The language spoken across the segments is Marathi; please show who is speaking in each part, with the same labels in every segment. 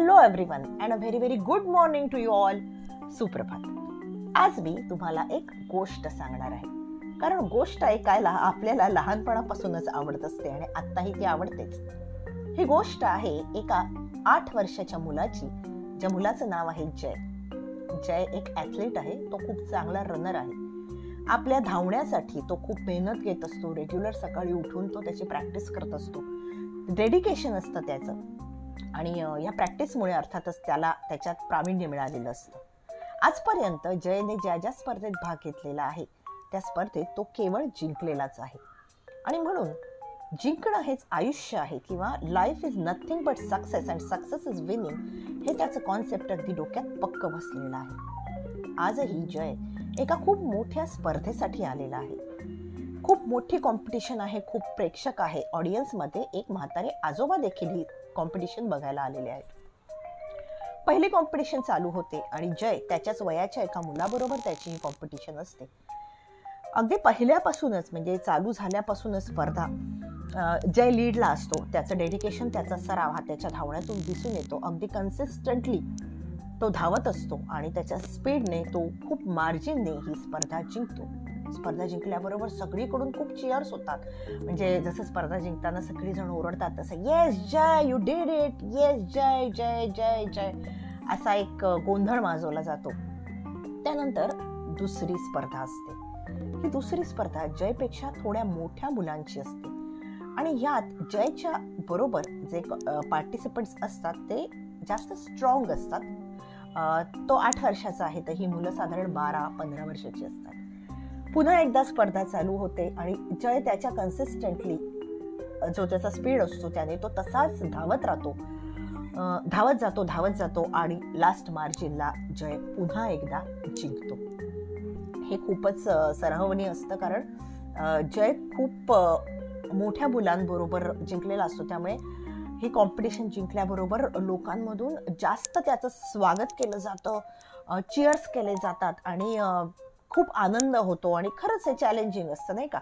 Speaker 1: Hello everyone and a very very good morning to you all सुप्रभात. आज मी तुम्हाला एक गोष्ट सांगणार आहे. कारण गोष्ट ऐकायला आपल्याला लहानपणापासूनच आवडत असते आणि आत्ताही ती आवडतेच. ही गोष्ट आहे एका आठ वर्षाच्या मुलाची ज्या मुलाचं नाव आहे जय. जय एक ॲथलीट आहे तो खूप चांगला रनर आहे. आपल्या धावण्यासाठी तो खूप मेहनत घेत असतो रेग्युलर सकाळी उठून तो त्याची प्रॅक्टिस करत असतो. डेडिकेशन असतं त्याचं. आणि या प्रॅक्टिसमुळे अर्थातच त्याला त्याच्यात प्रावीण्य मिळालेलं असतं. आजपर्यंत जयने ज्या ज्या स्पर्धेत भाग घेतलेला आहे त्या स्पर्धेत तो केवळ जिंकलेलाच आहे. आणि म्हणून जिंकणं हेच आयुष्य आहे किंवा life is nothing but success and success is winning हे त्याचं कॉन्सेप्ट अगदी डोक्यात पक्क बसलेलं आहे. आजही जय एका खूप मोठ्या स्पर्धेसाठी आलेला आहे. खूप मोठी कॉम्पिटिशन आहे खूप प्रेक्षक आहे. ऑडियन्समध्ये एक म्हातारे आजोबा देखील ही कॉम्पिटिशन बघायला आलेले आहेत. पहिले कॉम्पिटिशन चालू होते आणि जय त्याच्याच वयाच्या एका मुलाबरोबर त्याची ही कॉम्पिटिशन असते. अगदी पहिल्यापासूनच म्हणजे चालू झाल्यापासूनच स्पर्धा जय लीडला असतो. त्याचं डेडिकेशन त्याचा सराव हा त्याच्या धावण्यातून दिसून येतो. अगदी कन्सिस्टंटली तो धावत असतो आणि त्याच्या स्पीडने तो खूप मार्जिनने ही स्पर्धा जिंकतो. स्पर्धा जिंकल्याबरोबर सगळीकडून खूप चिअर्स होतात. म्हणजे जसं स्पर्धा जिंकताना सगळीजण ओरडतात तसं yes Jay you did it yes Jay Jay Jay Jay असा एक गोंधळ माजवला जातो. त्यानंतर दुसरी स्पर्धा असते. ही दुसरी स्पर्धा जयपेक्षा थोड्या मोठ्या मुलांची असते. आणि यात जयच्या बरोबर जे पार्टिसिपंट्स असतात ते जास्त स्ट्रॉंग असतात. तो आठ वर्षाचा आहे तर ही मुलं साधारण बारा पंधरा वर्षाची असतात. पुन्हा एकदा स्पर्धा चालू होते आणि जय त्याच्या कन्सिस्टंटली जो त्याचा स्पीड असतो त्याने तो तसाच धावत राहतो. धावत जातो धावत जातो आणि लास्ट मार्जिनला जय पुन्हा एकदा जिंकतो. हे खूपच सराहनीय असतं कारण जय खूप मोठ्या मुलांबरोबर जिंकलेला असतो. त्यामुळे हे कॉम्पिटिशन जिंकल्याबरोबर लोकांमधून जास्त त्याचं स्वागत केलं जातं चिअर्स केले जातात आणि खूप आनंद होतो आणि खरंच हे चॅलेंजिंग असतं नाही का?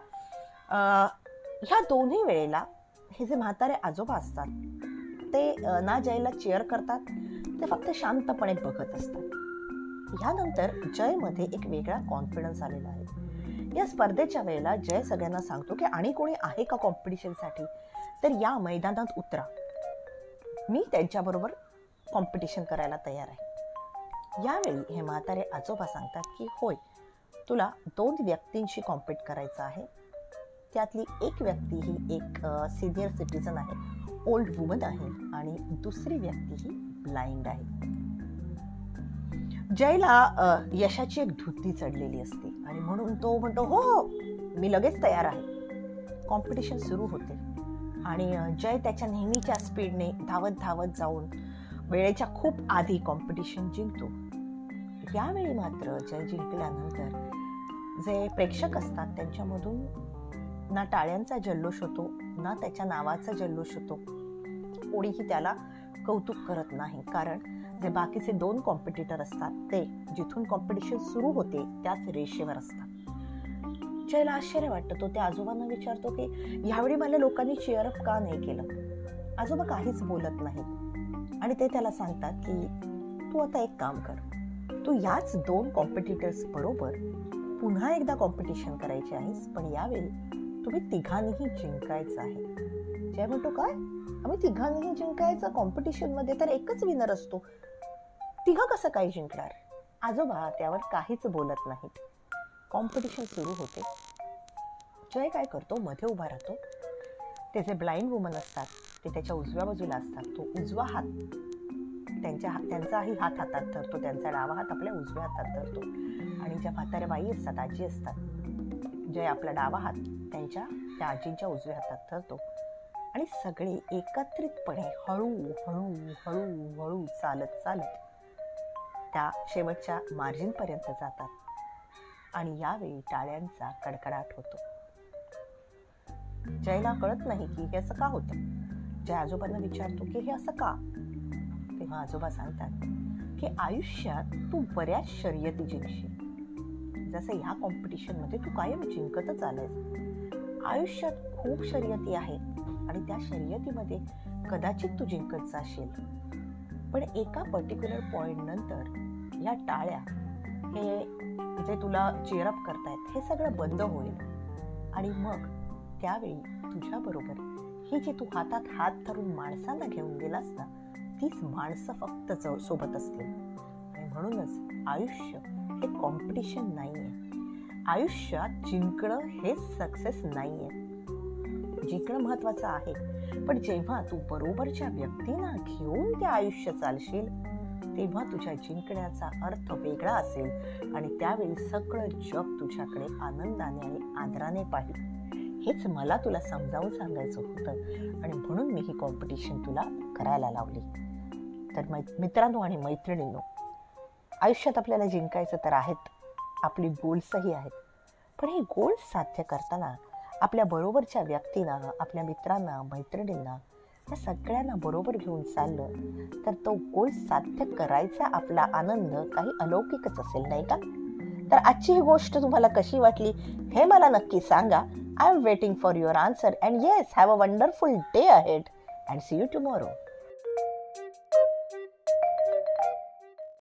Speaker 1: ह्या दोन्ही वेळेला हे जे म्हातारे आजोबा असतात ते ना जयला चेअर करतात ते फक्त शांतपणे बघत असतात. ह्यानंतर जयमध्ये एक वेगळा कॉन्फिडन्स आलेला आहे. या स्पर्धेच्या वेळेला जय सगळ्यांना सांगतो की आणि कोणी आहे का कॉम्पिटिशनसाठी तर या मैदानात उतरा. मी त्यांच्याबरोबर कॉम्पिटिशन करायला तयार आहे. यावेळी हे म्हातारे आजोबा सांगतात की होय तुला दोन व्यक्तींशी कॉम्पिट करायचं आहे. त्यातली एक व्यक्ती ही एक सिनियर सिटीजन आहे ओल्ड वुमन आहे आणि दुसरी व्यक्ती ही ब्लाइंड आहे. जयला यशाची एक धुती चढलेली असते आणि म्हणून तो म्हणतो हो हो मी लगेच तयार आहे. कॉम्पिटिशन सुरू होते. आणि जय त्याच्या नेहमीच्या स्पीडने धावत धावत जाऊन वेळेच्या खूप आधी कॉम्पिटिशन जिंकतो. यावेळी मात्र जय जिंकल्यानंतर जे प्रेक्षक असतात त्यांच्यामधून ना टाळ्यांचा जल्लोष होतो ना त्याच्या नावाचा जल्लोष होतो. कोणीही त्याला कौतुक करत नाही. कारण जे बाकीचे दोन कॉम्पिटिटर असतात ते जिथून कॉम्पिटिशन सुरू होते त्याच रेषेवर असतात. जयला आश्चर्य वाटतं तो त्या आजोबांना विचारतो की ह्यावेळी मला लोकांनी चेअरअप का नाही केलं? आजोबा काहीच बोलत नाहीत. आणि ते त्याला सांगतात की तू आता एक काम कर. तू याच दोन कॉम्पिटिटर्स बरोबर पुन्हा एकदा कॉम्पिटिशन करायची आहेस पण यावेळी तुम्ही तिघांनीही जिंकायचं आहे. जय म्हणतो काय? आम्ही तिघांनीही जिंकायचं कॉम्पिटिशनमध्ये तर एकच विनर असतो. तिघं कसं काय जिंकणार? आजोबा त्यावर काहीच बोलत नाहीत. कॉम्पिटिशन सुरू होते. जय काय करतो? मध्ये उभा राहतो. ते जे ब्लाइंड वुमन असतात ते त्याच्या उजव्या बाजूला असतात. तो उजवा हात त्यांच्या त्यांचाही हात हातात धरतो त्यांचा डावा हात आपल्या उजव्या हातात धरतो. आणि ज्या म्हाताऱ्या बाई असतात आजी असतात जे आपला डावा हात त्यांच्या त्या आजींच्या उजव्या हातात धरतो. आणि सगळे एकत्रितपणे हळू हळू हळू हळू चालत चालत त्या शेवटच्या मार्जिनपर्यंत जातात. आणि यावेळी टाळ्यांचा कडकडाट होतो. जयला कळत नाही की हे असं का होतं? जय आजोबांना विचारतो की हे असं का? तेव्हा आजोबा सांगतात की आयुष्यात तू बऱ्याच शर्यती जिंकशील. जसं ह्या कॉम्पिटिशनमध्ये तू कायम जिंकतच आलायस. आयुष्यात खूप शर्यती आहेत आणि त्या शर्यतीमध्ये कदाचित तू जिंकत जाशील. पण एका पर्टिक्युलर पॉइंट नंतर या टाळ्या हे जे तुला चेअरअप करतायत हे सगळं बंद होईल. आणि मग त्यावेळी तुझ्याबरोबर ही जी तू हातात हात धरून माणसांना घेऊन गेलास ना तीच माणसं फक्त सोबत असतील. आणि म्हणूनच आयुष्य हे कॉम्पिटिशन नाही आहे आयुष्यात जिंकणं हे सक्सेस नाही आहे जिंकणं महत्वाचं आहे. पण जेव्हा तू बरोबरच्या व्यक्तींना घेऊन ते आयुष्य चालशील तेव्हा तुझ्या जिंकण्याचा अर्थ वेगळा असेल. आणि त्यावेळी सगळं जग तुझ्याकडे आनंदाने आणि आदराने पाहिजे हेच मला तुला समजावून सांगायचं होतं. आणि म्हणून मी ही कॉम्पिटिशन तुला करायला लावली. तर मित्रांनो आणि मैत्रिणींनो. आयुष्यात आपल्याला जिंकायचं तर आहेत आपली गोल्सही आहेत. पण हे गोल्स साध्य करताना आपल्या बरोबरच्या व्यक्तींना आपल्या मित्रांना मैत्रिणींना या सगळ्यांना बरोबर घेऊन चाललं तर तो गोल साध्य करायचा आपला आनंद काही अलौकिकच असेल नाही का? तर आजची ही गोष्ट तुम्हाला कशी वाटली हे मला नक्की सांगा. I am waiting for your answer and yes have a wonderful day ahead and see you tomorrow